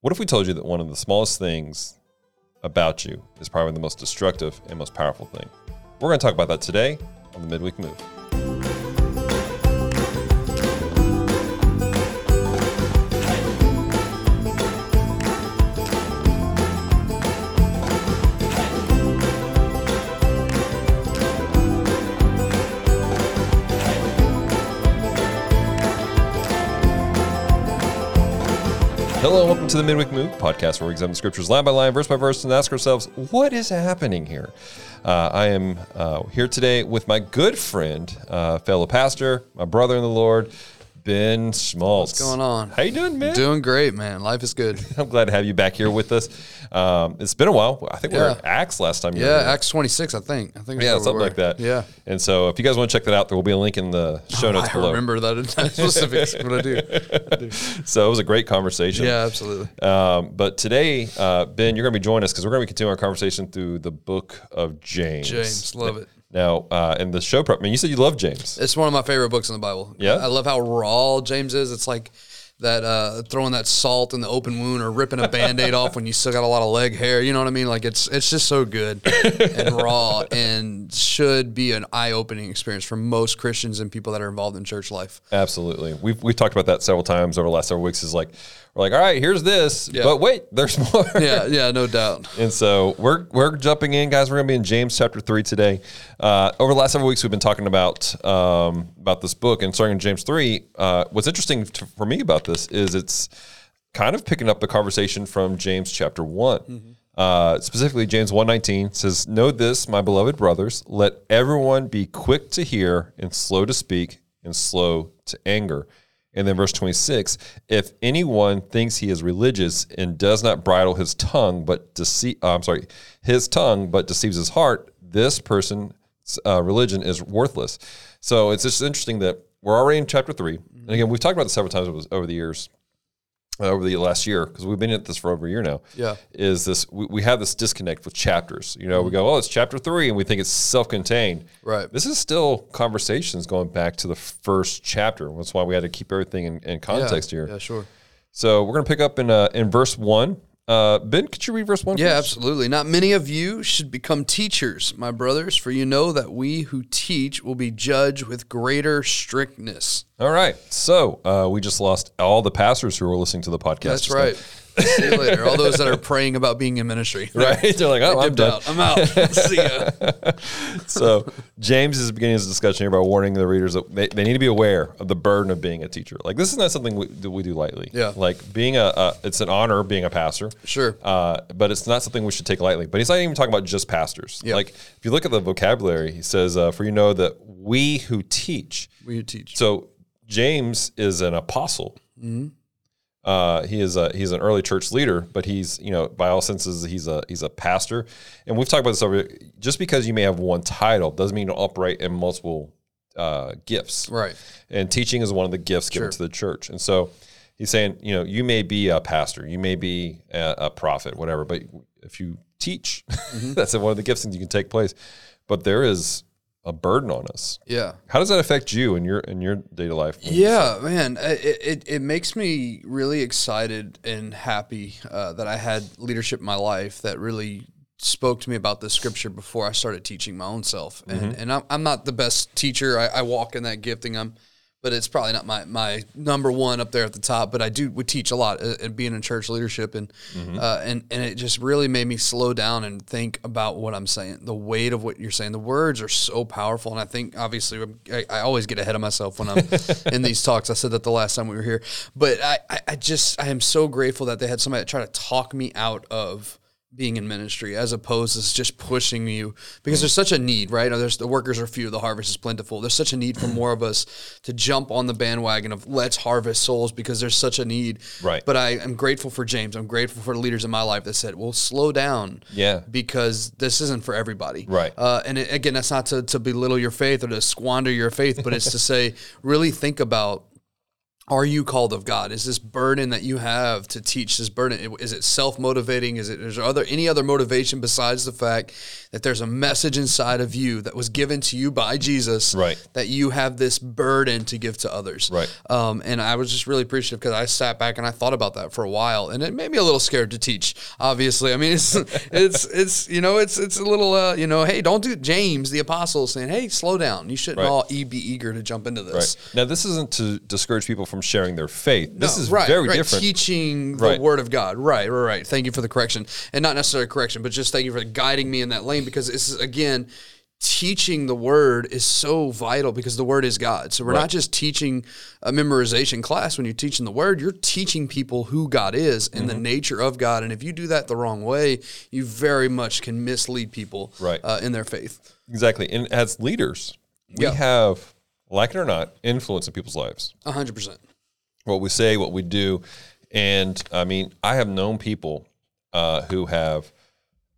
What if we told you that one of the smallest things about you is probably the most destructive and most powerful thing? We're going to talk about that today on the Midweek Move. Hello, welcome to the Midweek Move podcast, where we examine the scriptures line by line, verse by verse, and ask ourselves, what is happening here? Uh, I am uh, here today with my good friend, uh, fellow pastor, my brother in the Lord, Ben Schmaltz. What's going on? How you doing, man? Doing great, man. Life is good. I'm glad to have you back here with us. Um, it's been a while. I think we were at Acts last time. Yeah. Acts 26, I think. I think. Yeah, something we like that. Yeah. And so, if you guys want to check that out, there will be a link in the show notes I below. remember that in specifics, but I do. So it was a great conversation. Yeah, absolutely. Um, but today, uh, Ben, you're going to be joining us because we're going to be continuing our conversation through the book of James. James, love it. Now, uh, in the show prep, man, you said you love James. It's one of my favorite books in the Bible. Yeah? I love how raw James is. It's like that uh, throwing that salt in the open wound or ripping a band-aid off when you still got a lot of leg hair. You know what I mean? Like it's it's just so good and raw and should be an eye-opening experience for most Christians and people that are involved in church life. Absolutely. We've, we've talked about that several times over the last several weeks. Is like, we're like, all right, here's this, Yeah. but wait, there's more. Yeah, yeah, no doubt. And so we're we're jumping in, guys. We're going to be in James chapter three today. Uh, over the last several weeks, we've been talking about um, about this book, and starting in James three. Uh, what's interesting to, for me about this is it's kind of picking up the conversation from James chapter one. Uh, specifically, James one nineteen says, "Know this, my beloved brothers: let everyone be quick to hear and slow to speak and slow to anger." And then verse 26, if anyone thinks he is religious and does not bridle his tongue, but deceive, uh, I'm sorry, his tongue, but deceives his heart, this person's uh, religion is worthless. So it's just interesting that we're already in chapter three. And again, we've talked about this several times over- the years, over the last year, because we've been at this for over a year now. Yeah. Is this, we, we have this disconnect with chapters. You know, we go, oh, it's chapter three, and we think it's self contained. Right. This is still conversations going back to the first chapter. That's why we had to keep everything in, in context yeah, here. Yeah, sure. So we're going to pick up in uh, in verse one. Uh, ben, could you read verse one? Yeah, absolutely. Not many of you should become teachers, my brothers, for you know that we who teach will be judged with greater strictness. All right. So uh, we just lost all the pastors who were listening to the podcast. That's just now. See you later. All those that are praying about being in ministry. Right. They're like, oh, I'm done. out. I'm out. See ya. so James is beginning his discussion here by warning the readers that they, they need to be aware of the burden of being a teacher. Like this is not something we, that we do lightly. Yeah. Like being a, a it's an honor being a pastor. Sure. Uh, but it's not something we should take lightly. But he's not even talking about just pastors. Yeah. Like if you look at the vocabulary, he says, uh, "For you know that we who teach." We who teach. So James is an apostle. Mm-hmm. Uh, he is a he's an early church leader, but he's you know by all senses he's a he's a pastor, and we've talked about this over. Just because you may have one title doesn't mean you don't operate in multiple uh, gifts. Right. And teaching is one of the gifts given to the church, and so he's saying you know you may be a pastor, you may be a, a prophet, whatever, but if you teach, Mm-hmm. that's one of the gifts that you can take place. But there is a burden on us. Yeah. How does that affect you in your in your day to life? Yeah, man, it, it, it makes me really excited and happy uh, that I had leadership in my life that really spoke to me about the scripture before I started teaching my own self. And, and I'm, I'm not the best teacher. I, I walk in that gifting. I'm, but it's probably not my, my number one up there at the top. But I do would teach a lot uh, and being in church leadership and uh, and and it just really made me slow down and think about what I'm saying. The weight of what you're saying. The words are so powerful, and I think obviously I, I always get ahead of myself when I'm in these talks. I said that the last time we were here, but I, I I just I am so grateful that they had somebody that tried to talk me out of being in ministry as opposed to just pushing you because there's such a need, right? There's the workers are few, the harvest is plentiful. There's such a need for more of us to jump on the bandwagon of let's harvest souls because there's such a need. Right. But I am grateful for James. I'm grateful for the leaders in my life that said, "Well, slow down." Yeah. Because this isn't for everybody. Right. Uh, and it, again, that's not to, to belittle your faith or to squander your faith, but it's to say, really think about are you called of God? Is this burden that you have to teach this burden? Is it self motivating? Is it is there other any other motivation besides the fact that there's a message inside of you that was given to you by Jesus, Right. That you have this burden to give to others, Right. Um, and I was just really appreciative because I sat back and I thought about that for a while, and it made me a little scared to teach. Obviously, I mean it's it's it's you know it's it's a little uh, you know hey don't do James the apostle saying hey slow down you shouldn't Right. all e- be eager to jump into this. Right. Now, this isn't to discourage people from sharing their faith. This is right, very right. different. Teaching the Right. word of God. Right, right, right. Thank you for the correction. And not necessarily correction, but just thank you for guiding me in that lane because this is, again, teaching the word is so vital because the word is God. So we're Right. not just teaching a memorization class. When you're teaching the word, you're teaching people who God is and Mm-hmm. the nature of God. And if you do that the wrong way, you very much can mislead people Right. uh, in their faith. Exactly. And as leaders, we Yeah. have, like it or not, influence in people's lives. A hundred percent. What we say, what we do. And I mean, I have known people uh, who have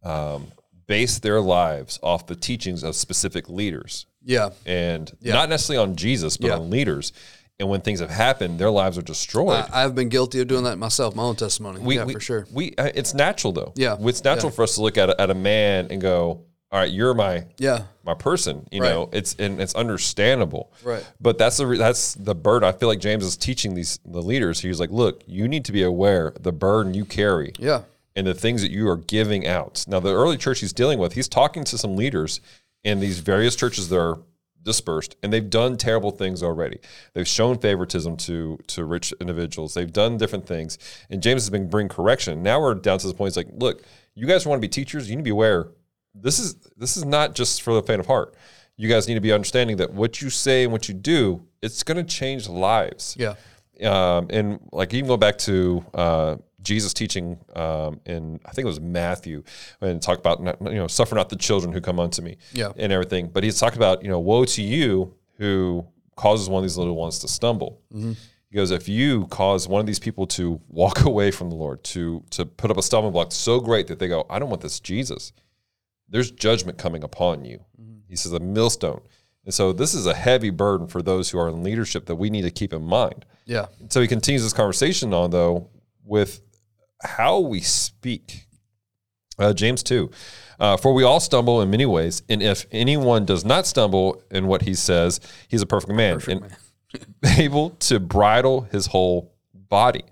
um, based their lives off the teachings of specific leaders Yeah. and not necessarily on Jesus, but Yeah. on leaders. And when things have happened, their lives are destroyed. I, I've been guilty of doing that myself, my own testimony. we, yeah, we, for sure. We uh, it's natural though. Yeah. it's natural for us to look at a, at a man and go, "All right, you're my Yeah. my person." You Right. know, it's and it's understandable. Right. But that's the that's the burden. I feel like James is teaching these the leaders. He's like, "Look, you need to be aware the burden you carry." Yeah. and the things that you are giving out. Now, the early church he's dealing with, he's talking to some leaders in these various churches that are dispersed, and they've done terrible things already. They've shown favoritism to to rich individuals. They've done different things, and James has been bringing correction. Now we're down to the point. He's like, look, you guys want to be teachers. You need to be aware. This is this is not just for the faint of heart. You guys need to be understanding that what you say and what you do, it's going to change lives Yeah. um, and like even go back to uh, Jesus teaching um, in I think it was Matthew and talk about not, you know suffer not the children who come unto me Yeah. and everything but he's talked about you know woe to you who causes one of these little ones to stumble he goes if you cause one of these people to walk away from the Lord to to put up a stumbling block so great that they go I don't want this Jesus there's judgment coming upon you he says a millstone and so this is a heavy burden for those who are in leadership that we need to keep in mind Yeah. And so he continues this conversation on though with how we speak. Uh, James 2. Uh, For we all stumble in many ways, and if anyone does not stumble in what he says, he's a perfect man and able to bridle his whole body.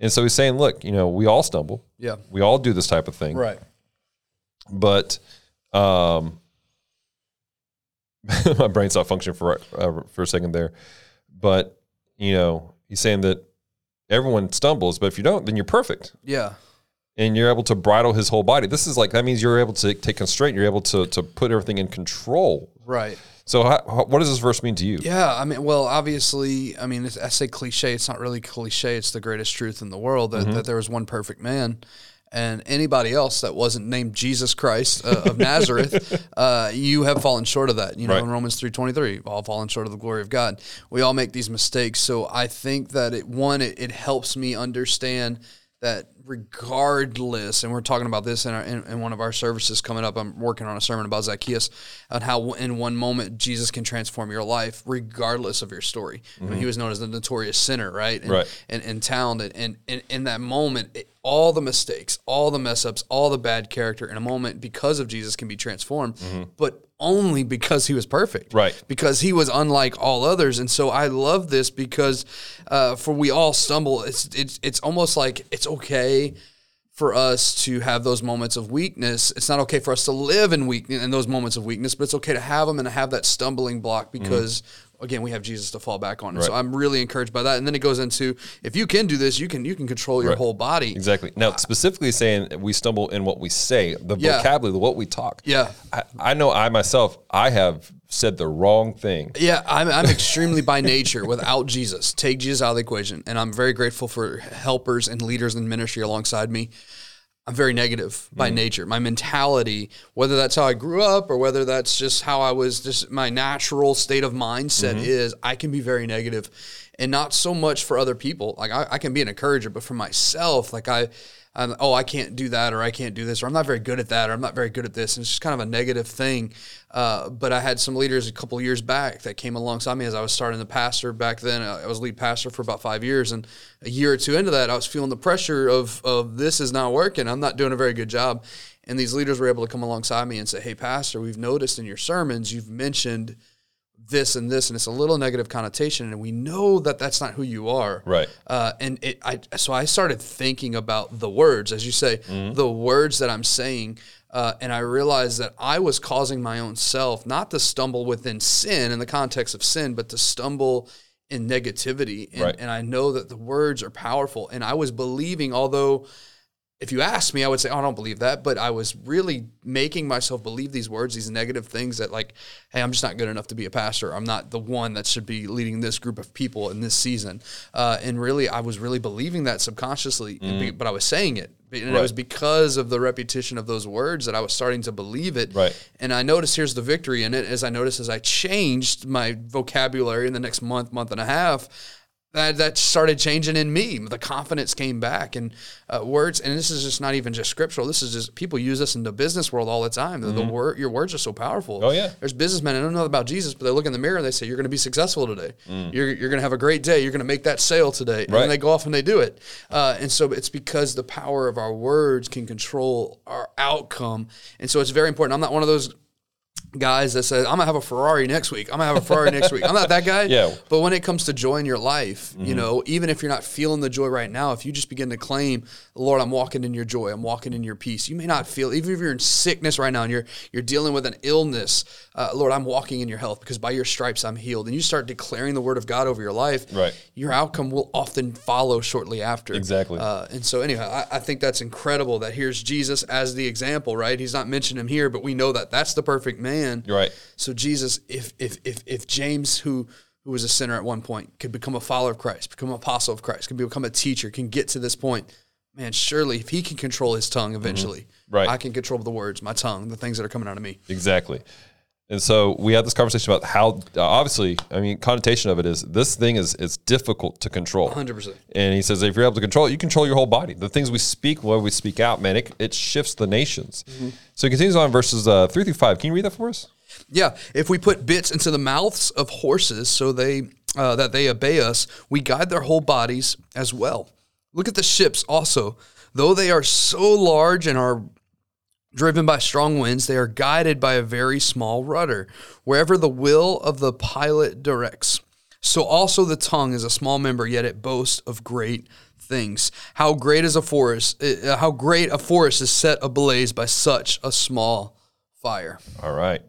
And so he's saying, look, you know, we all stumble. Yeah. We all do this type of thing. Right. But um, my brain stopped functioning for uh, for a second there. But you know, he's saying that everyone stumbles, but if you don't, then you're perfect, Yeah. and you're able to bridle his whole body. This is like that means you're able to take constraint. You're able to to put everything in control. Right. So, how, how- what does this verse mean to you? Yeah, I mean, well, obviously, I mean, it's, I say cliche. It's not really cliche. It's the greatest truth in the world that, that there was one perfect man, and anybody else that wasn't named Jesus Christ uh, of Nazareth, uh, you have fallen short of that. You know, Right. in Romans three twenty three, all fallen short of the glory of God. We all make these mistakes. So I think that it one, it, it helps me understand that regardless, and we're talking about this in, our, in, in one of our services coming up. I'm working on a sermon about Zacchaeus on how in one moment Jesus can transform your life, regardless of your story. I mean, he was known as the notorious sinner, right? And, Right. And, and town, and, in that moment, it, all the mistakes, all the mess ups, all the bad character in a moment because of Jesus can be transformed, but only because he was perfect Right. because he was unlike all others. And so I love this because uh, for we all stumble. It's it's it's almost like it's okay for us to have those moments of weakness. It's not okay for us to live in weak in those moments of weakness, but it's okay to have them and to have that stumbling block mm-hmm. because. Again, we have Jesus to fall back on, and so I'm really encouraged by that. And then it goes into if you can do this, you can you can control your whole body. Exactly. Now, uh, specifically saying we stumble in what we say, the Yeah. vocabulary, what we talk. Yeah. I, I know I myself, I have said the wrong thing. Yeah, I'm, I'm extremely by nature without Jesus. Take Jesus out of the equation. And I'm very grateful for helpers and leaders in ministry alongside me. I'm very negative by mm. nature. My mentality, whether that's how I grew up or whether that's just how I was, just my natural state of mindset mm-hmm. is, I can be very and not so much for other people. Like I, I can be an encourager, but for myself, like I, Oh, I can't do that, or I can't do this, or I'm not very good at that, or I'm not very good at this. And it's just kind of a negative thing. Uh, but I had some leaders a couple years back that came alongside me as I was starting the pastor back then. I was lead pastor for about five years, and a year or two into that, I was feeling the pressure of of this is not working. I'm not doing a very good job. And these leaders were able to come alongside me and say, "Hey, pastor, we've noticed in your sermons you've mentioned." This and this and it's a little negative connotation and we know that that's not who you are Right. uh, and it I so I started thinking about the words as you say the words that I'm saying uh, and I realized that I was causing my own self not to stumble within sin in the context of sin but to stumble in negativity and, Right. and I know that the words are powerful and I was believing although if you asked me, I would say, oh, I don't believe that. But I was really making myself believe these words, these negative things that, like, hey, I'm just not good enough to be a pastor. I'm not the one that should be leading this group of people in this season. Uh, and really, I was really believing that subconsciously, be- but I was saying it. And it was because of the repetition of those words that I was starting to believe it. Right. And I noticed here's the victory in it as I noticed as I changed my vocabulary in the next month, month and a half, that, that started changing in me. The confidence came back and uh, words. And this is just not even just scriptural. This is just people use this in the business world all the time. The, the word, your words are so powerful. Mm-hmm. Oh, yeah. There's businessmen that don't know about Jesus, but they look in the mirror and they say, "You're going to be successful today. Mm. You're you're going to have a great day. You're going to make that sale today." And Right. they go off and they do it. Uh, and so it's because the power of our words can control our outcome. And so it's very important. I'm not one of those guys that says I'm gonna have a Ferrari next week. I'm gonna have a Ferrari next week. I'm not that guy. Yeah. Mm-hmm. But when it comes to joy in your life, you know, even if you're not feeling the joy right now, if you just begin to claim, Lord, I'm walking in your joy, I'm walking in your peace. You may not feel, even if you're in sickness right now and you're you're dealing with an illness, uh, Lord, I'm walking in your health because by your stripes I'm healed. And you start declaring the word of God over your life, Right. Your outcome will often follow shortly after. Exactly. Uh, and so, anyhow, I, I think that's incredible that here's Jesus as the example, right? He's not mentioned him here, but we know that that's the perfect man. You're right. So Jesus, if if if if James, who who was a sinner at one point, could become a follower of Christ, become an apostle of Christ, can become a teacher, can get to this point, man, surely if he can control his tongue eventually, Mm-hmm. Right. I can control the words, my tongue, the things that are coming out of me. Exactly. And so we had this conversation about how, uh, obviously, I mean, connotation of it is this thing is is difficult to control. 100%. And he says, if you're able to control it, you control your whole body. The things we speak, what we speak out, man, it, it shifts the nations. So he continues on verses uh, three through five. Can you read that for us? Yeah, if we put bits into the mouths of horses so they uh, that they obey us, we guide their whole bodies as well. Look at the ships also, though they are so large and are driven by strong winds, they are guided by a very small rudder, wherever the will of the pilot directs. So also the tongue is a small member, yet it boasts of great things. How great is a forest? uh, How great a forest is set ablaze by such a small fire. All right.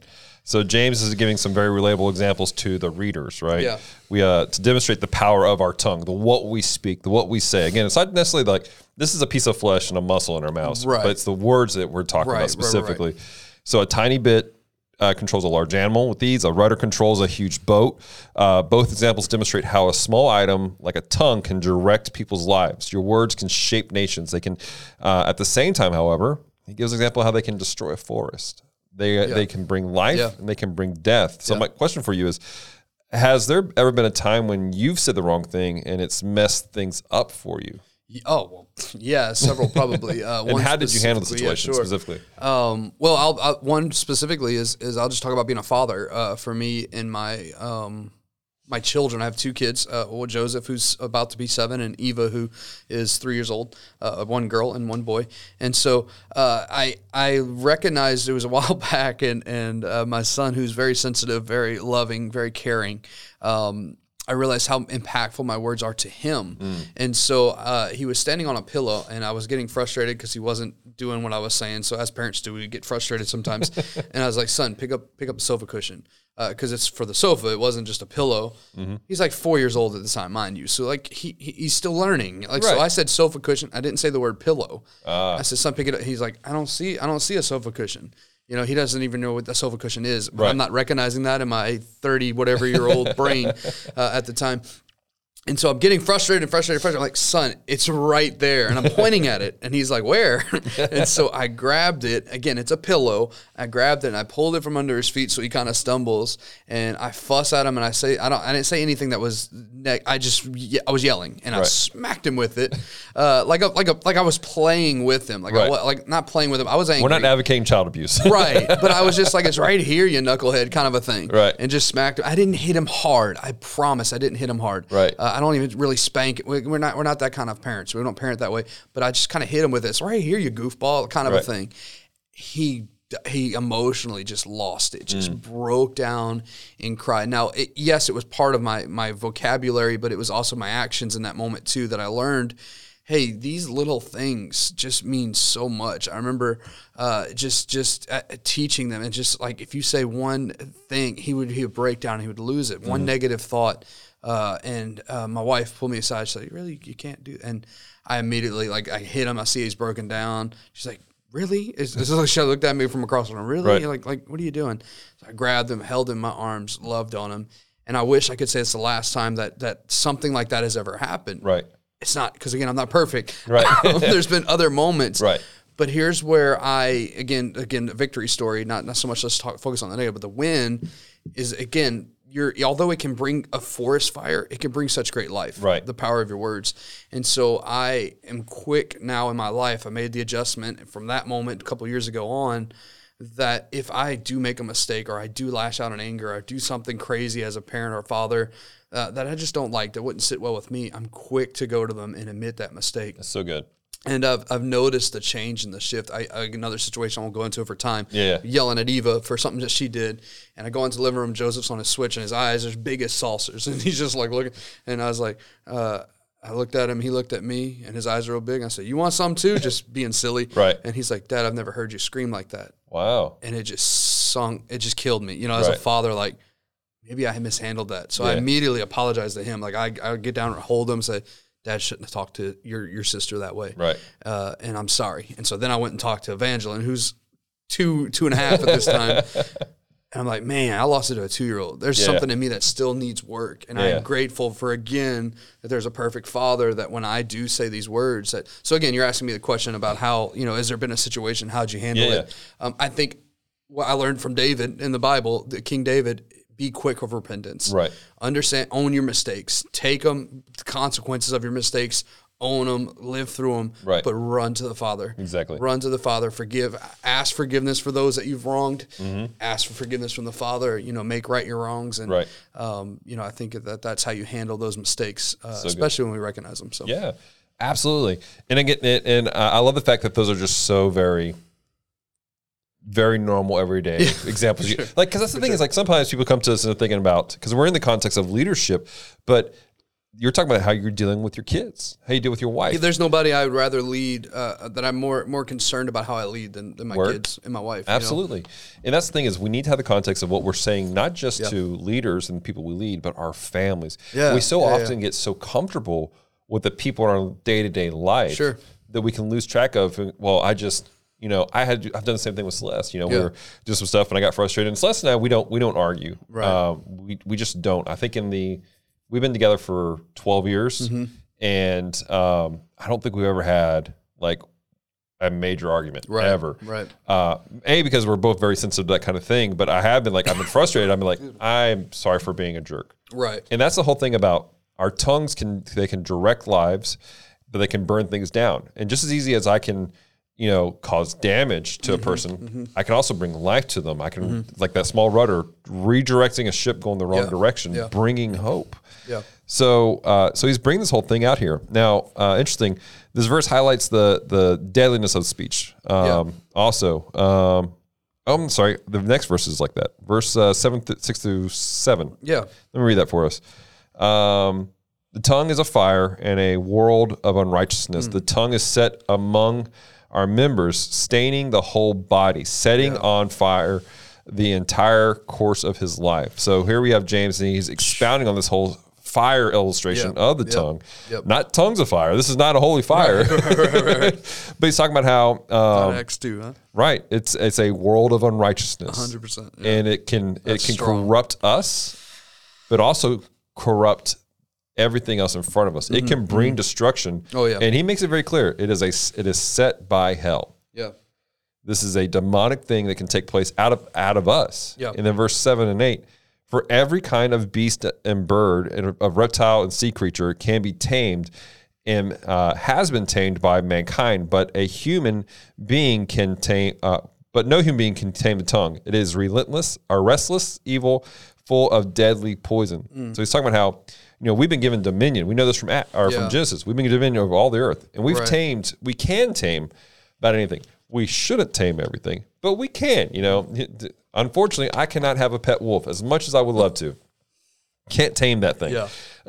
So James is giving some very relatable examples to the readers, right? Yeah. We uh to demonstrate the power of our tongue, the what we speak, the what we say. Again, it's not necessarily like this is a piece of flesh and a muscle in our mouth, Right. but it's the words that we're talking Right, about right, right, specifically. So a tiny bit uh, controls a large animal with these. A rudder controls a huge boat. Uh, both examples demonstrate how a small item like a tongue can direct people's lives. Your words can shape nations. They can, uh, at the same time, however, he gives an example of how they can destroy a forest. They they can bring life Yeah. and they can bring death. So Yeah. my question for you is: Has there ever been a time when you've said the wrong thing and it's messed things up for you? Oh well, yeah, several probably. Uh, And how did you handle the specifically, yeah, situation sure. specifically? Um, well, I'll, i one specifically is is I'll just talk about being a father. Uh, for me and my um, my children, I have two kids. Uh, well, Joseph, who's about to be seven, and Eva, who is three years old. Uh, one girl and one boy. And so uh, I I recognized it was a while back, and and uh, my son, who's very sensitive, very loving, very caring. Um, I realized how impactful my words are to him. Mm. And so uh, he was standing on a pillow, and I was getting frustrated because he wasn't doing what I was saying. So as parents do, we get frustrated sometimes. and I was like, "Son, pick up pick up a sofa cushion uh, because it's for the sofa. It wasn't just a pillow." Mm-hmm. He's like four years old at the time, mind you. So like he, he he's still learning. Like so, I said sofa cushion. I didn't say the word pillow. Ah. I said, "Son, pick it up." He's like, "I don't see I don't see a sofa cushion." You know, he doesn't even know what a sofa cushion is. But Right. I'm not recognizing that in my 30 whatever year old brain uh, at the time. And so I'm getting frustrated and frustrated, and frustrated. I'm like, son, it's right there. And I'm pointing at it. And he's like, where? and so I grabbed it. Again, it's a pillow. I grabbed it and I pulled it from under his feet so he kind of stumbles. And I fuss at him and I say, I don't, I didn't say anything that was, ne- I just, I was yelling and I smacked him with it. Uh, like a, like a, like I was playing with him. Like, Right. wa- like not playing with him. I was angry. We're not advocating child abuse. right. But I was just like, it's right here, you knucklehead, kind of a thing. Right. And just smacked him. I didn't hit him hard. I promise, I didn't hit him hard. Right. Uh, I don't even really spank. We- We're not. We're not that kind of parents. We don't parent that way. But I just kind of hit him with this right here, you goofball, kind of Right. a thing. He he emotionally just lost it, just Mm. broke down and cried. Now, it, yes, it was part of my my vocabulary, but it was also my actions in that moment too that I learned. Hey, these little things just mean so much. I remember uh, just just uh, teaching them, and just like if you say one thing, he would he would break down, he would lose it. Mm-hmm. One negative thought, uh, and uh, my wife pulled me aside. She's like, "Really, you can't do." And I immediately like I hit him. I see he's broken down. She's like, "Really?" This is like she looked at me from across the room. Really? Right. Like like what are you doing? So I grabbed him, held him in my arms, loved on him, and I wish I could say it's the last time that that something like that has ever happened. right. It's not because again I'm not perfect. Right. There's been other moments. Right. But here's where I again again a victory story. Not not so much let's talk focus on the negative, but the win is again. You're, although it can bring a forest fire, it can bring such great life. Right. The power of your words. And so I am quick now in my life. I made the adjustment from that moment a couple years ago on that if I do make a mistake or I do lash out in anger or I do something crazy as a parent or father uh, that I just don't like, that wouldn't sit well with me, I'm quick to go to them and admit that mistake. That's so good. And I've, I've noticed the change in the shift. I, I another situation I won't go into for time. Yeah. Yelling at Eva for something that she did, and I go into the living room. Joseph's on his switch, and his eyes are as big as saucers, and he's just like looking. And I was like, uh, I looked at him. He looked at me, and his eyes are real big. I said, "You want some too?" Just being silly. Right. And he's like, "Dad, I've never heard you scream like that." Wow. And it just sunk. It just killed me. You know, as Right. a father, like maybe I mishandled that. So I immediately apologized to him. Like I, I get down and hold him, say, "Dad shouldn't have talked to your your sister that way." Right. uh, and I'm sorry. And so then I went and talked to Evangeline, who's two two and a half at this time. And I'm like, man, I lost it to a two year old. There's Yeah. something in me that still needs work, and Yeah. I'm grateful for again that there's a perfect father. That when I do say these words, that so again, you're asking me the question about how you know, has there been a situation? How'd you handle Yeah. it? Um, I think what I learned from David in the Bible, the King David, be quick of repentance. Right. Understand, own your mistakes, take them, the consequences of your mistakes, own them, live through them, Right. but run to the Father. Exactly. Run to the Father, forgive, ask forgiveness for those that you've wronged, Mm-hmm. ask for forgiveness from the Father, you know, make right your wrongs. And, Right. um, you know, I think that that's how you handle those mistakes, uh, good. especially when we recognize them. So, Yeah, absolutely. And I get it, and I love the fact that those are just so very, very normal everyday examples. You, like, because that's the thing is like sometimes people come to us and they're thinking about because we're in the context of leadership, but you're talking about how you're dealing with your kids, how you deal with your wife. There's nobody I would rather lead uh, that I'm more more concerned about how I lead than, than my Word. kids and my wife. you know? Absolutely. And that's the thing is we need to have the context of what we're saying, not just to leaders and people we lead, but our families. Yeah, We so yeah, often get so comfortable with the people in our day to day life Sure. that we can lose track of. Well, I just, you know, I had I've done the same thing with Celeste. You know, we Yeah. were doing some stuff and I got frustrated. And Celeste and I, we don't we don't argue. Right. Um, we we just don't. I think in the we've been together for twelve years, Mm-hmm. and um, I don't think we've ever had like a major argument Right. ever. Right. Uh, a because we're both very sensitive to that kind of thing. But I have been like I've been frustrated. I've been like I'm sorry for being a jerk. Right. And that's the whole thing about our tongues can they can direct lives, but they can burn things down. And just as easy as I can, you know, cause damage to Mm-hmm, a person, I can also bring life to them. I can like that small rudder redirecting a ship going the wrong Yeah. direction, Yeah. bringing hope. Yeah. So, uh, so he's bringing this whole thing out here. Now, uh, interesting. This verse highlights the the deadliness of speech. Um, Also, um, oh, I'm sorry. The next verse is like that. Verse uh, seven, th- six through seven. Yeah. Let me read that for us. Um, the tongue is a fire and a world of unrighteousness. The tongue is set among our members, staining the whole body, setting on fire the entire course of his life. So here we have James, and he's expounding on this whole fire illustration Yeah. of the Yep. tongue. Yep. Not tongues of fire. This is not a holy fire. but he's talking about how um, Acts two, huh? right, it's it's a world of unrighteousness Hundred percent. and it can That's it can strong. corrupt us, but also corrupt everything else in front of us. It can bring destruction. Mm-hmm. Oh, yeah. and he makes it very clear. It is a it is set by hell. Yeah. This is a demonic thing that can take place out of out of us. Yeah. And then verse seven and eight, for every kind of beast and bird and of reptile and sea creature can be tamed and uh, has been tamed by mankind, but a human being can tame. Uh, but no human being can tame the tongue. It is relentless, a restless, evil, full of deadly poison. Mm. So he's talking about how you know we've been given dominion. We know this from or Yeah. from Genesis. We've been given dominion over all the earth, and we've Right. tamed. We can tame about anything. We shouldn't tame everything, but we can. You know, unfortunately, I cannot have a pet wolf as much as I would love to. Can't tame that thing. Yeah.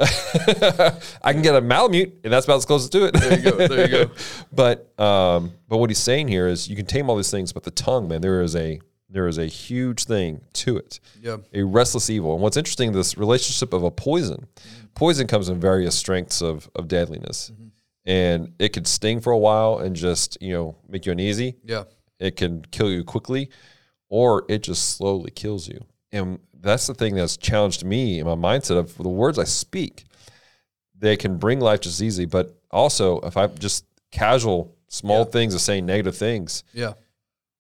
I can get a Malamute, and that's about as close as to it. There you go. There you go. but um, but what he's saying here is you can tame all these things, but the tongue, man, there is a there is a huge thing to it. Yeah. A restless evil. And what's interesting, this relationship of a poison. Poison comes in various strengths of of deadliness. Mm-hmm. And it could sting for a while and just, you know, make you uneasy. Yeah. It can kill you quickly, or it just slowly kills you. And that's the thing that's challenged me in my mindset of the words I speak. They can bring life just easy, but also if I'm just casual small things of saying negative things Yeah.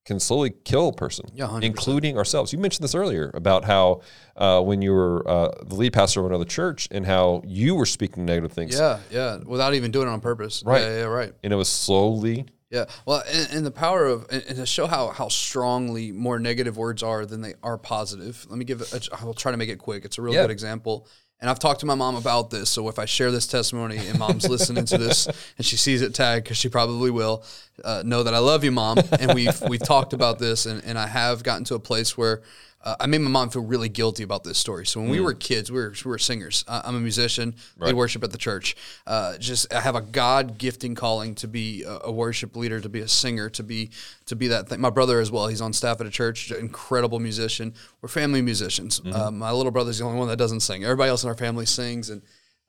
Can slowly kill a person, Yeah, including ourselves. You mentioned this earlier about how uh, when you were uh, the lead pastor of another church and how you were speaking negative things, Yeah. Yeah. Without even doing it on purpose. Right. Yeah. Yeah. Right. and it was slowly Yeah. Well, and, and the power of and, and to show how how strongly more negative words are than they are positive. Let me give. A, I'll try to make it quick. It's a real Yeah. good example. And I've talked to my mom about this. So if I share this testimony and mom's listening to this and she sees it tagged, because she probably will, uh, know that I love you, mom. And we've we've talked about this, and, and I have gotten to a place where uh, I made my mom feel really guilty about this story. So when we were kids, we were we were singers. I, I'm a musician. Lead worship at the church. Uh, just I have a God gifting calling to be a, a worship leader, to be a singer, to be to be that thing. My brother as well. He's on staff at a church. Incredible musician. We're family musicians. Uh, my little brother's the only one that doesn't sing. Everybody else in our family sings and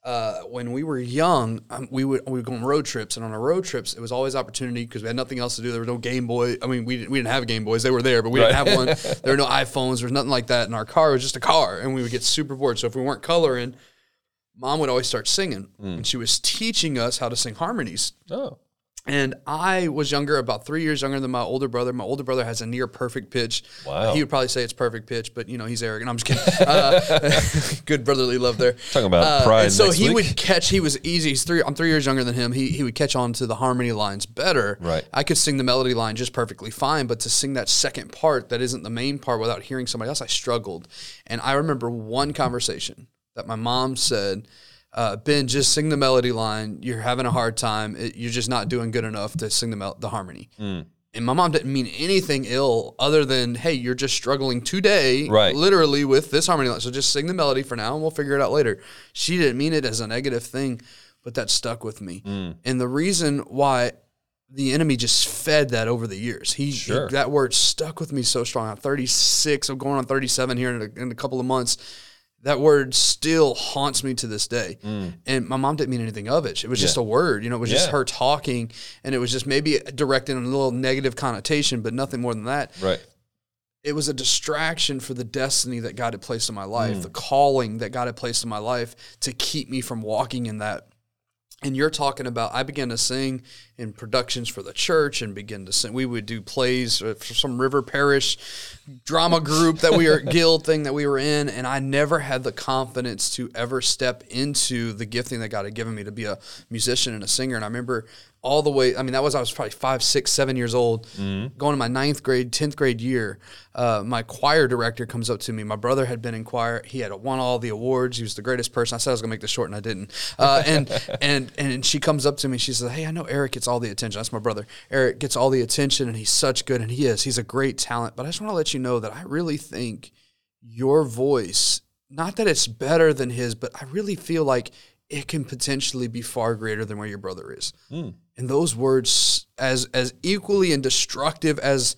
uh, when we were young, um, we would we would go on road trips, and on our road trips, it was always opportunity because we had nothing else to do. There was no Game Boy. I mean, we didn't, we didn't have Game Boys; they were there, but we didn't have one. There were no iPhones. There was nothing like that. And our car was just a car, and we would get super bored. So if we weren't coloring, Mom would always start singing, and she was teaching us how to sing harmonies. oh And I was younger, about three years younger than my older brother. My older brother has a near perfect pitch. Wow. he would probably say it's perfect pitch, but you know he's arrogant. I'm just kidding. Uh, good brotherly love there. Talking about Uh, pride and so he week. would catch. He was easy. He's three. I'm three years younger than him. He he would catch on to the harmony lines better. Right. I could sing the melody line just perfectly fine, but to sing that second part that isn't the main part without hearing somebody else, I struggled. And I remember one conversation that my mom said. Uh, ben, just sing the melody line. You're having a hard time. It, you're just not doing good enough to sing the mel- the harmony. Mm. And my mom didn't mean anything ill other than, hey, you're just struggling today, Right. literally with this harmony line. So just sing the melody for now and we'll figure it out later. She didn't mean it as a negative thing, but that stuck with me. Mm. And the reason why the enemy just fed that over the years. He, Sure. he- that word stuck with me so strong. I'm 36. I'm going on 37 here in a, in a couple of months. That word still haunts me to this day. And my mom didn't mean anything of it. It was just Mm. A word. You know, it was just her talking, and it was just maybe directed in a little negative connotation, but nothing more than that right it was a distraction for the destiny that God had placed in my life, Hmm. the calling that God had placed in my life to keep me from walking in that. And you're talking about, I began to sing in productions for the church and begin to sing. We would do plays for some River Parish drama group that we were, guild thing that we were in. And I never had the confidence to ever step into the gifting that God had given me to be a musician and a singer. And I remember all the way, I mean, that was, I was probably five, six, seven years old, going to my ninth grade, 10th grade year. Uh, my choir director comes up to me. My brother had been in choir. He had won all the awards. He was the greatest person. I said I was going to make this short and I didn't. Uh, and, and, and she comes up to me. She says, Hey, I know Eric gets all the attention. That's my brother. Eric gets all the attention and he's such good. And he is, he's a great talent. But I just want to let you know that I really think your voice, not that it's better than his, but I really feel like it can potentially be far greater than where your brother is. Hmm. And those words, as as equally and destructive as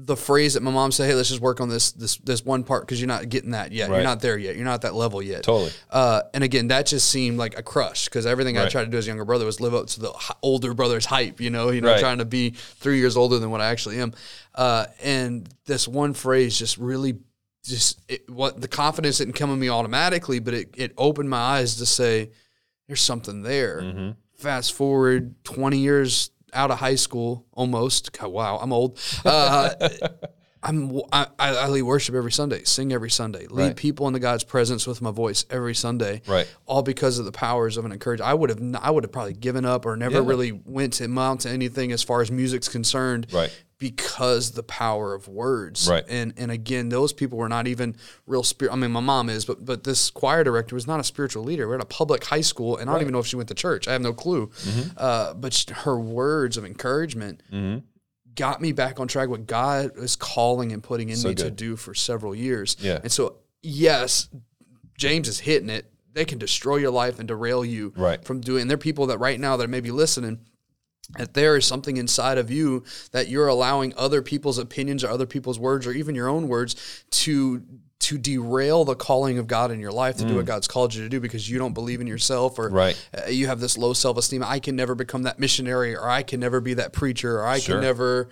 the phrase that my mom said, "Hey, let's just work on this this this one part because you're not getting that yet. Right. You're not there yet. You're not at that level yet." Totally. Uh, and again, that just seemed like a crush because everything I tried to do as a younger brother was live up to the older brother's hype. You know, you know, Right. trying to be three years older than what I actually am. Uh, and this one phrase just really just it, what the confidence didn't come in me automatically, but it it opened my eyes to say, there's something there. Mm-hmm. Fast forward 20 years out of high school, almost. God, wow, I'm old. Uh, I'm I, I lead worship every Sunday, sing every Sunday, lead Right. people into God's presence with my voice every Sunday. Right. All because of the powers of an encouragement. I would have I would have probably given up or never Yeah. really went to amount to anything as far as music's concerned. Right. Because the power of words. Right. And and again, those people were not even real spirit. I mean, my mom is, but but this choir director was not a spiritual leader. We're at a public high school, and I don't even know if she went to church. I have no clue. Mm-hmm. Uh, but sh- her words of encouragement got me back on track. What God is calling and putting in So me to do for several years. Yeah. And so, yes, James is hitting it. They can destroy your life and derail you Right. from doing. And there are people that right now that may be listening that there is something inside of you that you're allowing other people's opinions or other people's words or even your own words to to derail the calling of God in your life to do what God's called you to do because you don't believe in yourself or Mm. Right. uh, you have this low self-esteem I can never become that missionary or I can never be that preacher or I Sure. can never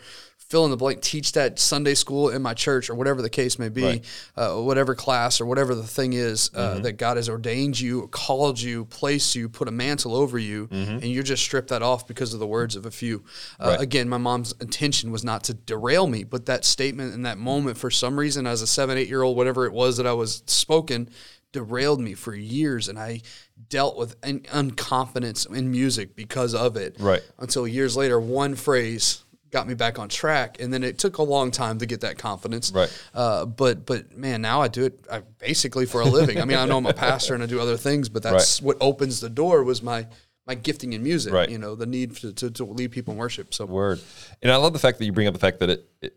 fill in the blank teach that Sunday school in my church or whatever the case may be Right. uh, whatever class or whatever the thing is uh, Mm-hmm. that God has ordained you, called you, placed you, put a mantle over you, and you're just stripped that off because of the words of a few. Uh, Mm-hmm. Right. Again, my mom's intention was not to derail me, but that statement in that moment, for some reason, as a seven, eight year old, whatever it was that I was spoken, derailed me for years, and I dealt with an unconfidence in music because of it. Right. Until years later, one phrase got me back on track, and then it took a long time to get that confidence. Right. Uh, but but man, now I do it I, basically for a living. I mean, I know I'm a pastor and I do other things, but that's what opens the door was my my gifting in music. Right. You know, the need to, to, to lead people in worship. So Word. And I love the fact that you bring up the fact that it, it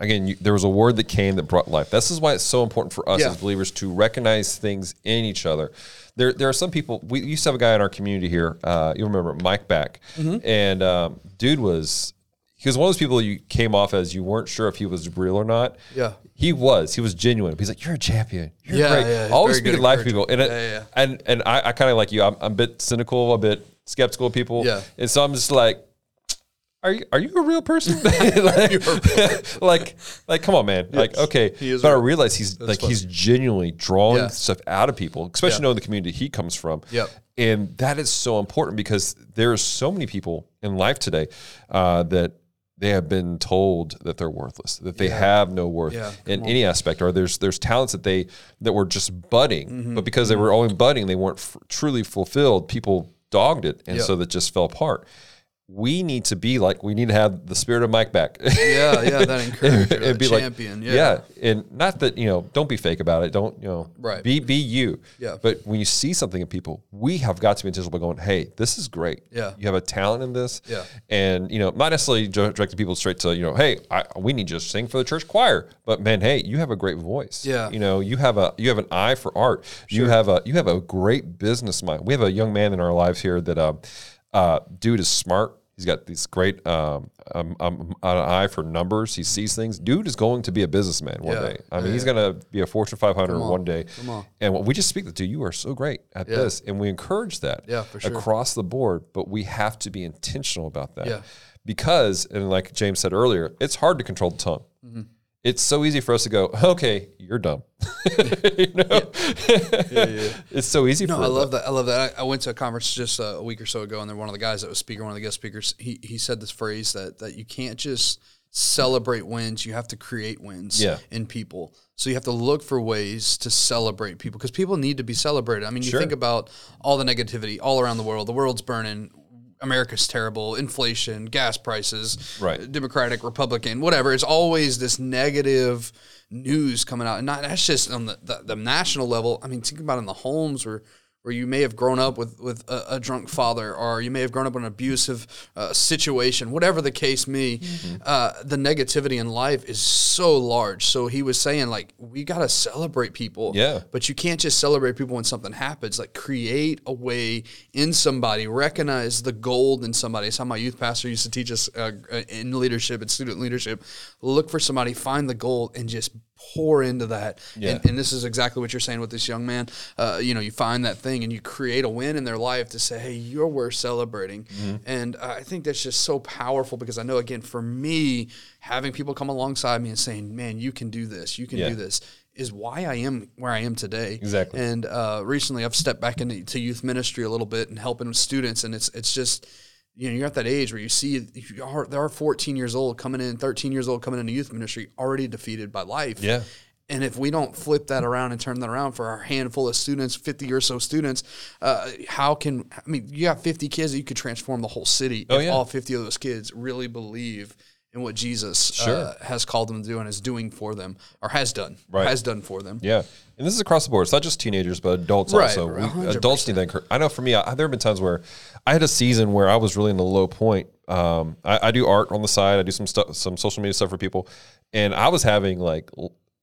again, you, there was a word that came that brought life. This is why it's so important for us Yeah. as believers to recognize things in each other. There, there are some people. We used to have a guy in our community here. Uh, you remember Mike Back, Mm-hmm. and um, dude was he was one of those people you came off as you weren't sure if he was real or not. Yeah. he was. He was genuine. He's like, "You're a champion. You're Yeah, great." yeah, Always speaking life to people, and it, Yeah, yeah, yeah. and and I, I kind of like you. I'm, I'm a bit cynical, a bit skeptical of people. Yeah. and so I'm just like, are you are you a real person? like, like, like, come on, man. Like, okay. but I realize he's like funny. he's genuinely drawing Yeah. stuff out of people, especially Yeah. knowing the community he comes from. Yep. And that is so important because there are so many people in life today uh, that they have been told that they're worthless, that they have no worth Yeah, in any aspect, or there's there's talents that they that were just budding, Mm-hmm. but because they were only budding, they weren't f- truly fulfilled. People dogged it, and Yep. so that just fell apart. We need to be like we need to have the spirit of Mike Back. yeah, yeah, that encourager, and that be like, champion. yeah. and not that you know, don't be fake about it. Don't you know, Right. Be be you. Yeah. But when you see something in people, we have got to be intentional going, "Hey, this is great. Yeah. you have a talent in this. Yeah. and you know, not necessarily directing people straight to you know, hey, I, we need you to sing for the church choir, but man, hey, you have a great voice. Yeah. you know, you have a you have an eye for art. Sure. You have a you have a great business mind. We have a young man in our lives here that, um, uh, dude is smart. He's got these great um, um, um, an eye for numbers. He sees things. Dude is going to be a businessman one Yeah. day. I mean, he's going to be a Fortune 500 one day. Come on. And we just speak to you are so great at this, and we encourage that Yeah, for sure. across the board. But we have to be intentional about that Yeah. because, and like James said earlier, it's hard to control the tongue. Mm-hmm. It's so easy for us to go, okay, you're dumb. you know, it's so easy for No, I love that. I love that. I, I went to a conference just uh, a week or so ago, and then one of the guys that was speaking, one of the guest speakers, he he said this phrase that that you can't just celebrate wins; you have to create wins Yeah. in people. So you have to look for ways to celebrate people because people need to be celebrated. I mean, you Sure. think about all the negativity all around the world. The world's burning. America's terrible. Inflation, gas prices, Right. Democratic, Republican, whatever. It's always this negative news coming out, and not that's just on the, the, the national level. I mean, think about in the homes where where you may have grown up with with a, a drunk father, or you may have grown up in an abusive uh, situation, whatever the case may. Uh, the negativity in life is so large. So he was saying, like, we got to celebrate people. Yeah. But you can't just celebrate people when something happens. Like create a way in somebody, recognize the gold in somebody. It's how my youth pastor used to teach us uh, in leadership and student leadership. Look for somebody, find the gold, and just pour into that. Yeah. And, and this is exactly what you're saying with this young man. Uh, you know, you find that thing and you create a win in their life to say, hey, you're worth celebrating. Mm-hmm. And uh, I think that's just so powerful because I know, again, for me, having people come alongside me and saying, man, you can do this, you can Yeah. do this is why I am where I am today. Exactly. And uh, recently, I've stepped back into youth ministry a little bit and helping students, and it's it's just you know you're at that age where you see you are, there are 14 years old coming in, 13 years old coming into youth ministry, already defeated by life. Yeah. And if we don't flip that around and turn that around for our handful of students, 50 or so students, uh, how can, I mean, you got 50 kids that you could transform the whole city Oh, if yeah. all 50 of those kids really believe in what Jesus Sure. uh, has called them to do and is doing for them or has done, Right. has done for them. Yeah, and this is across the board. It's not just teenagers, but adults Right, also. We, adults need that. I know for me, I, there have been times where I had a season where I was really in the low point. Um, I, I do art on the side. I do some stuff, some social media stuff for people, and I was having like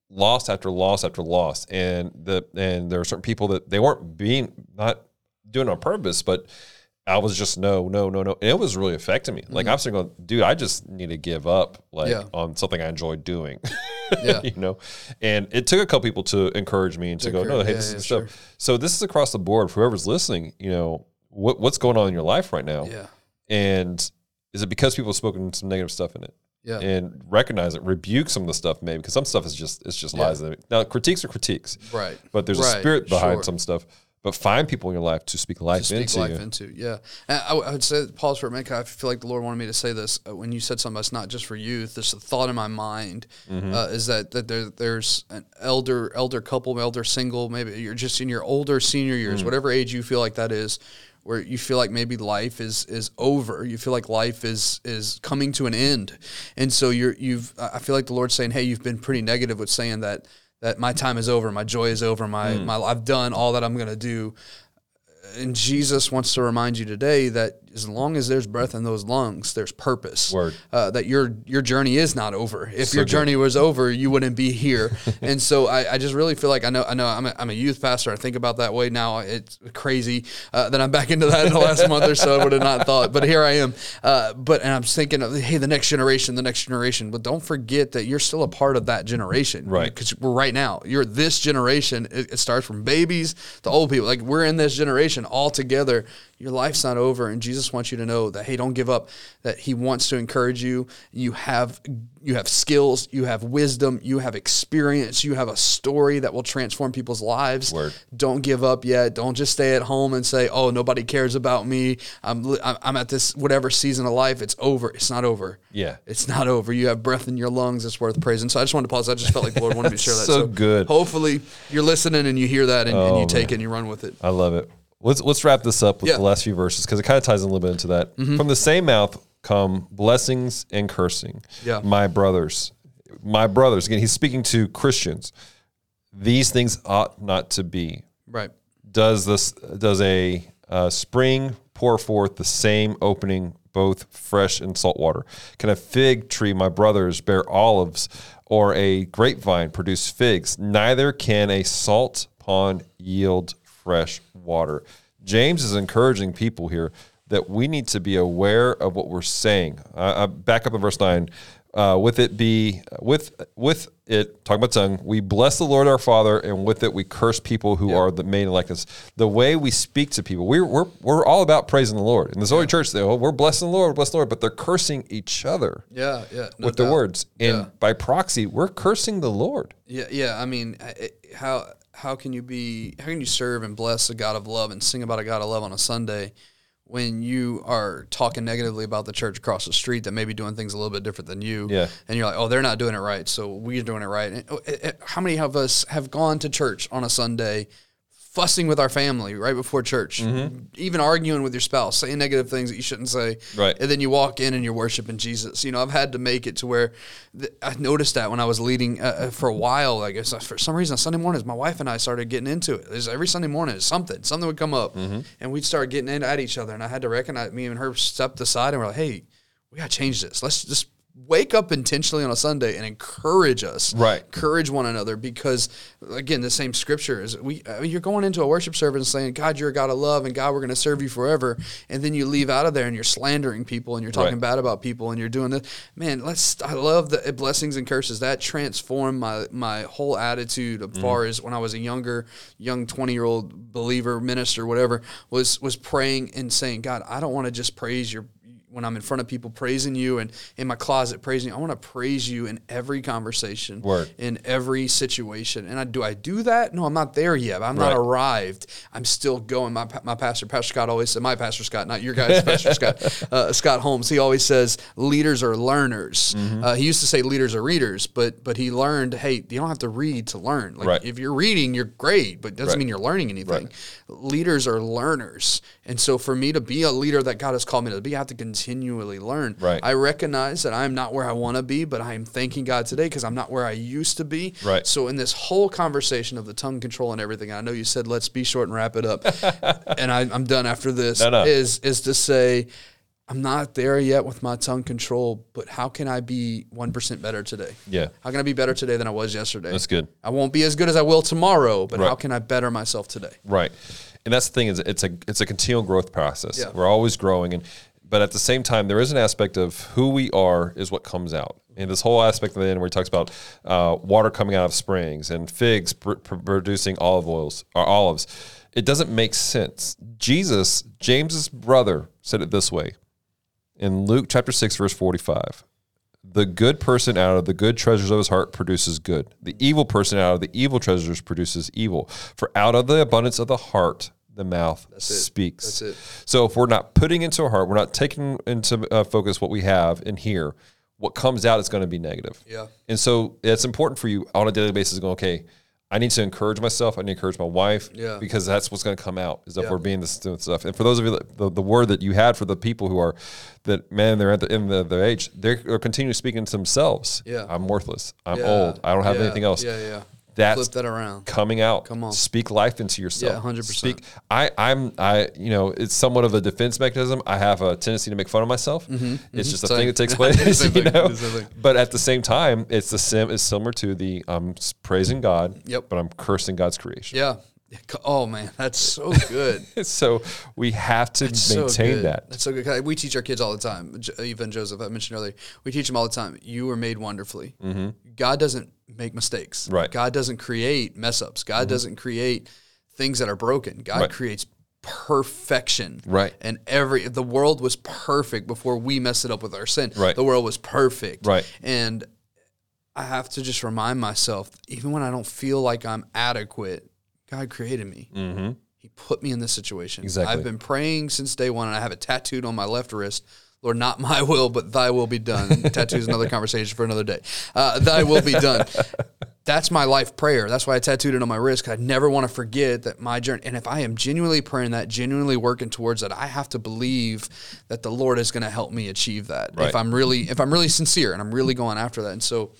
loss after loss after loss, and the and there were certain people that they weren't being not doing on purpose, but. I was just no, no, no, no. And it was really affecting me. Like I'm sitting going, dude, I just need to give up like Mm-hmm. Yeah. on something I enjoy doing. Yeah. you know. And it took a couple people to encourage me and to, go, no, hey, yeah, this is yeah, the sure. stuff. So this is across the board for whoever's listening. You know, what what's going on in your life right now, Yeah. and is it because people have spoken some negative stuff in it? Yeah. And recognize it, rebuke some of the stuff maybe because some stuff is just it's just lies. Now critiques are critiques, Right. but there's a spirit behind sure. some stuff. But find people in your life to speak life to speak into life into. Yeah, and I, I would say pause for a minute. I feel like the Lord wanted me to say this uh, when you said something. It's not just for youth. There's a thought in my mind Mm-hmm. uh, is that that there, there's an elder elder couple, elder single. Maybe you're just in your older senior years, Mm. whatever age you feel like that is. Where you feel like maybe life is is over, you feel like life is is coming to an end, and so you're you've. I feel like the Lord's saying, "Hey, you've been pretty negative with saying that that my time is over, my joy is over, my Mm. my I've done all that I'm going to do." and Jesus wants to remind you today that as long as there's breath in those lungs, there's purpose. Word. Uh, that your your journey is not over. If So your good. journey was over, you wouldn't be here. and so I, I just really feel like I know I know I'm a, I'm a youth pastor. I think about that way now. It's crazy uh, that I'm back into that in the last month or so. I would have not thought, but here I am. Uh, but and I'm thinking, of, hey, the next generation, the next generation. But don't forget that you're still a part of that generation, Right. Because we're right now. You're this generation. It, it starts from babies to old people. Like we're in this generation all together. Your life's not over, and Jesus wants you to know that hey, don't give up. That He wants to encourage you. You have you have skills, you have wisdom, you have experience, you have a story that will transform people's lives. Word. Don't give up yet. Don't just stay at home and say, "Oh, nobody cares about me. I'm I'm at this whatever season of life. It's over. It's not over. Yeah. It's not over. You have breath in your lungs. It's worth praising. So I just wanted to pause. I just felt like the Lord wanted me to share that. So good. Hopefully you're listening and you hear that and, and Oh, you take man. it and you run with it. I love it. Let's let's wrap this up with Yeah. the last few verses because it kind of ties a little bit into that. From the same mouth come blessings and cursing. Yeah. My brothers, my brothers. Again, he's speaking to Christians. These things ought not to be. Right. Does this does a uh, spring pour forth the same opening, both fresh and salt water? Can a fig tree, my brothers, bear olives, or a grapevine produce figs? Neither can a salt pond yield fresh water. James is encouraging people here that we need to be aware of what we're saying. Uh, back up in verse nine. Uh, with it be with with it talking about tongue, we bless the Lord our Father, and with it we curse people who are the like us. The way we speak to people, we're we're, we're all about praising the Lord. In this early church, they oh, we're blessing the Lord, bless the Lord, but they're cursing each other Yeah. Yeah. no with doubt. words, and Yeah. by proxy, we're cursing the Lord. Yeah, yeah. I mean, how how can you be how can you serve and bless a God of love and sing about a God of love on a Sunday when you are talking negatively about the church across the street that may be doing things a little bit different than you? Yeah. and you're like, oh, they're not doing it right, so we're doing it right. And, oh, eh, eh, how many of us have gone to church on a Sunday? Fussing with our family right before church, even arguing with your spouse, saying negative things that you shouldn't say, Right. and then you walk in and you're worshiping Jesus. You know, I've had to make it to where th- I noticed that when I was leading uh, uh, for a while. Like it's, uh, for some reason, Sunday mornings, my wife and I started getting into it. There's every Sunday morning, something, something would come up, and we'd start getting in at each other. And I had to recognize me and her stepped aside and we're like, "Hey, we got to change this. Let's just." Wake up intentionally on a Sunday and encourage us, Right. Encourage one another because, again, the same scripture is we. I mean, you're going into a worship service and saying, "God, you're a God of love, and God, we're going to serve you forever," and then you leave out of there and you're slandering people and you're talking Right. bad about people and you're doing this. Man, let's. I love the blessings and curses that transformed my my whole attitude as mm-hmm. far as when I was a younger, young twenty year old believer, minister, whatever, was was praying and saying, "God, I don't want to just praise your." When I'm in front of people praising you and in my closet praising you. I want to praise you in every conversation, Word. in every situation. And I do I do that? No, I'm not there yet. I'm not arrived. I'm still going. My my pastor, Pastor Scott, always said, my pastor Scott, not your guys, Pastor Scott, uh, Scott Holmes. He always says leaders are learners. Mm-hmm. Uh, he used to say leaders are readers, but but he learned, hey, you don't have to read to learn. Like Right. if you're reading, you're great, but it doesn't Right. mean you're learning anything. Leaders are learners, and so for me to be a leader that God has called me to be, I have to continually learn. Right. I recognize that I'm not where I want to be, but I am thanking God today because I'm not where I used to be. Right. So in this whole conversation of the tongue control and everything, I know you said let's be short and wrap it up, and I, I'm done after this. No, no. Is is to say. I'm not there yet with my tongue control, but how can I be 1% better today? Yeah. How can I be better today than I was yesterday? That's good. I won't be as good as I will tomorrow, but Right. how can I better myself today? Right, and that's the thing is it's a it's a continual growth process. Yeah. We're always growing, and but at the same time, there is an aspect of who we are is what comes out. And this whole aspect of the end where he talks about uh, water coming out of springs and figs pr- pr- producing olive oils or olives, it doesn't make sense. Jesus, James's brother, said it this way in Luke chapter six, verse forty-five. The good person out of the good treasures of his heart produces good. The evil person out of the evil treasures produces evil. For out of the abundance of the heart, the mouth speaks. That's it. So if we're not putting into our heart, we're not taking into uh, focus what we have in here, what comes out is going to be negative. Yeah. And so it's important for you on a daily basis going, okay, I need to encourage myself. I need to encourage my wife Yeah. because that's what's going to come out is if Yeah. we're being this stuff. And for those of you, that, the, the word that you had for the people who are that man, they're at the end of their age, they're, they're continuing speaking to themselves. Yeah. I'm worthless. I'm Yeah. old. I don't have anything else. Yeah, yeah. That's Flip that around. coming out. Come on. Speak life into yourself. Yeah, 100%. Speak. I, I'm, I, you know, it's somewhat of a defense mechanism. I have a tendency to make fun of myself. Mm-hmm, it's mm-hmm. just a Same. thing that takes place, Same you know. Same. But at the same time, it's the sim. It's similar to the um, I'm praising God. Yep. But I'm cursing God's creation. Yeah. Oh man, that's so good. So we have to so maintain good. that. That's so good. We teach our kids all the time. Even Joseph, I mentioned earlier, we teach them all the time. You were made wonderfully. Mm-hmm. God doesn't make mistakes. Mm-hmm. Right. Mm-hmm. God doesn't create mess ups. God doesn't create things that are broken. God Right. creates perfection. Right. And every the world was perfect before we messed it up with our sin. Right. The world was perfect. Right. And I have to just remind myself, even when I don't feel like I'm adequate, God created me. Mm-hmm. He put me in this situation. Exactly. I've been praying since day one, and I have it tattooed on my left wrist. Lord, not my will, but Thy will be done. Tattoo is another conversation for another day. Uh, thy will be done. That's my life prayer. That's why I tattooed it on my wrist. I never want to forget that my journey. And if I am genuinely praying that, genuinely working towards that, I have to believe that the Lord is going to help me achieve that. Right. If I'm really, if I'm really sincere and I'm really going after that, and so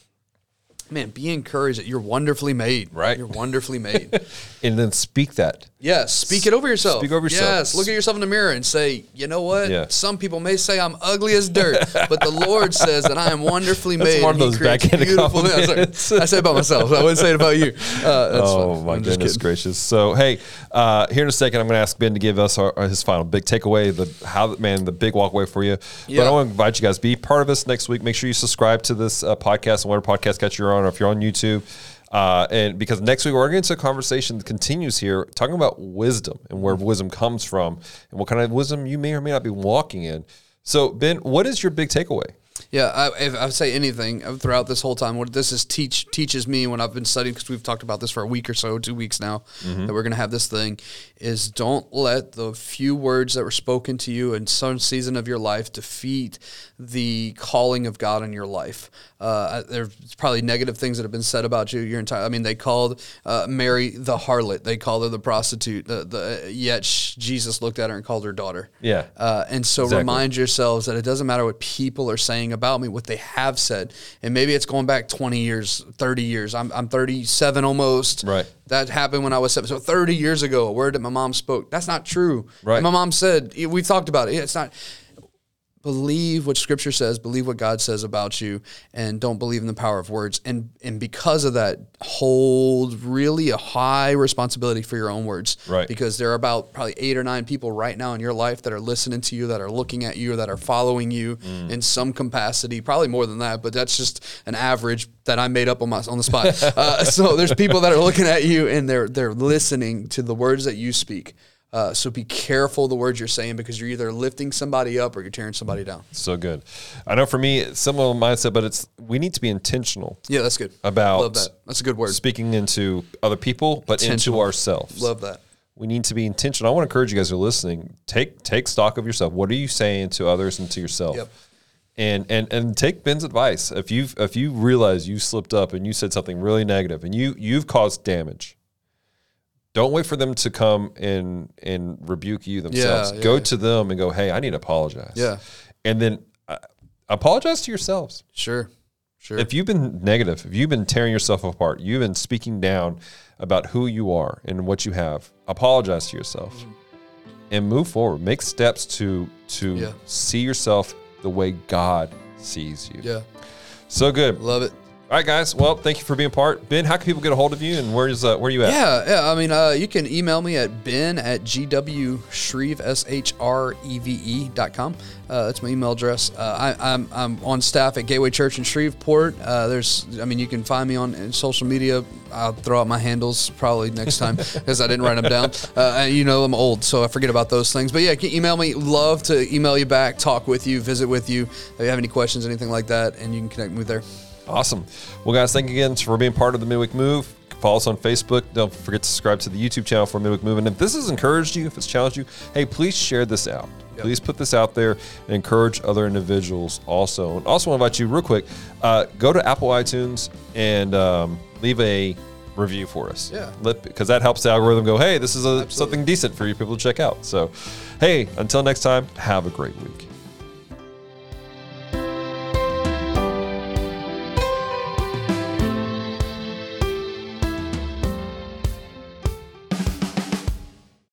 man, be encouraged that you're wonderfully made. Right. You're wonderfully made. And then speak that. yes. Speak it over yourself. Speak over yourself. Yes. Look at yourself in the mirror and say, you know what? Yeah. Some people may say I'm ugly as dirt, but the Lord says that I am wonderfully made. one of those backhanded beautiful- compliments. I say it about myself. I wouldn't say it about you. Uh, that's oh my I'm goodness gracious! So hey, uh, here in a second, I'm going to ask Ben to give us our, his final big takeaway, the how man the big walkway for you. But I want to invite you guys to be part of us next week. Make sure you subscribe to this uh, podcast and whatever podcast catch you're on, or if you're on YouTube. Uh, and because next week we're going to a conversation that continues here, talking about wisdom and where wisdom comes from, and what kind of wisdom you may or may not be walking in. So Ben, what is your big takeaway? Yeah, I, if I would say anything uh, throughout this whole time, what this is teach teaches me when I've been studying because we've talked about this for a week or so, two weeks now that we're gonna have this thing, is don't let the few words that were spoken to you in some season of your life defeat the calling of God in your life. Uh, there's probably negative things that have been said about you your entire. I mean, they called uh, Mary the harlot. They called her the prostitute. The, the yet sh- Jesus looked at her and called her daughter. Yeah. Uh, and so Exactly. remind yourselves that it doesn't matter what people are saying about me, what they have said. And maybe it's going back 20 years, 30 years. I'm, I'm 37 almost. Right. That happened when I was seven. So 30 years ago, a word that my mom spoke, that's not true. Right. And my mom said, we've talked about it. It's not. Believe what Scripture says. Believe what God says about you, and don't believe in the power of words. And and because of that, hold really a high responsibility for your own words. Right. Because there are about probably eight or nine people right now in your life that are listening to you, that are looking at you, that are following you Mm. in some capacity. Probably more than that, but that's just an average that I made up on my on the spot. uh, so there's people that are looking at you and they're they're listening to the words that you speak. Uh, so be careful the words you're saying because you're either lifting somebody up or you're tearing somebody down. So good. I know for me, it's similar mindset, but it's we need to be intentional Yeah, that's good. About- love that. That's a good word. speaking into other people, but into ourselves. Love that. we need to be intentional. I want to encourage you guys who are listening. Take take stock of yourself. What are you saying to others and to yourself? Yep. And and and take Ben's advice. If you if you realize you slipped up and you said something really negative and you you've caused damage, don't wait for them to come and and rebuke you themselves. Yeah, go yeah. to them and go, "Hey, I need to apologize." Yeah. And then uh, apologize to yourselves. Sure. Sure. If you've been negative, if you've been tearing yourself apart, you've been speaking down about who you are and what you have, apologize to yourself and move forward. Make steps to to Yeah. see yourself the way God sees you. yeah. So good. Love it. All right, guys. Well, thank you for being part. Ben, how can people get a hold of you and where's uh, where are you at? Yeah, yeah. I mean, uh, you can email me at ben at gwshreve, S-H-R-E-V-E dot com. Uh, that's my email address. Uh, I, I'm, I'm on staff at Gateway Church in Shreveport. Uh, there's, I mean, you can find me on social media. I'll throw out my handles probably next time because I didn't write them down. Uh, you know, I'm old, so I forget about those things. But yeah, you can email me. Love to email you back, talk with you, visit with you. If you have any questions, anything like that, and you can connect me there. Awesome. Well, guys, thank you again for being part of the Midweek Move. Follow us on Facebook. Don't forget to subscribe to the YouTube channel for Midweek Move. And if this has encouraged you, if it's challenged you, hey, please share this out. Please put this out there and encourage other individuals also. And also want to invite you real quick, uh, go to Apple iTunes and um, leave a review for us. Yeah. Because that helps the algorithm go, hey, this is a, something decent for you people to check out. So, hey, until next time, have a great week.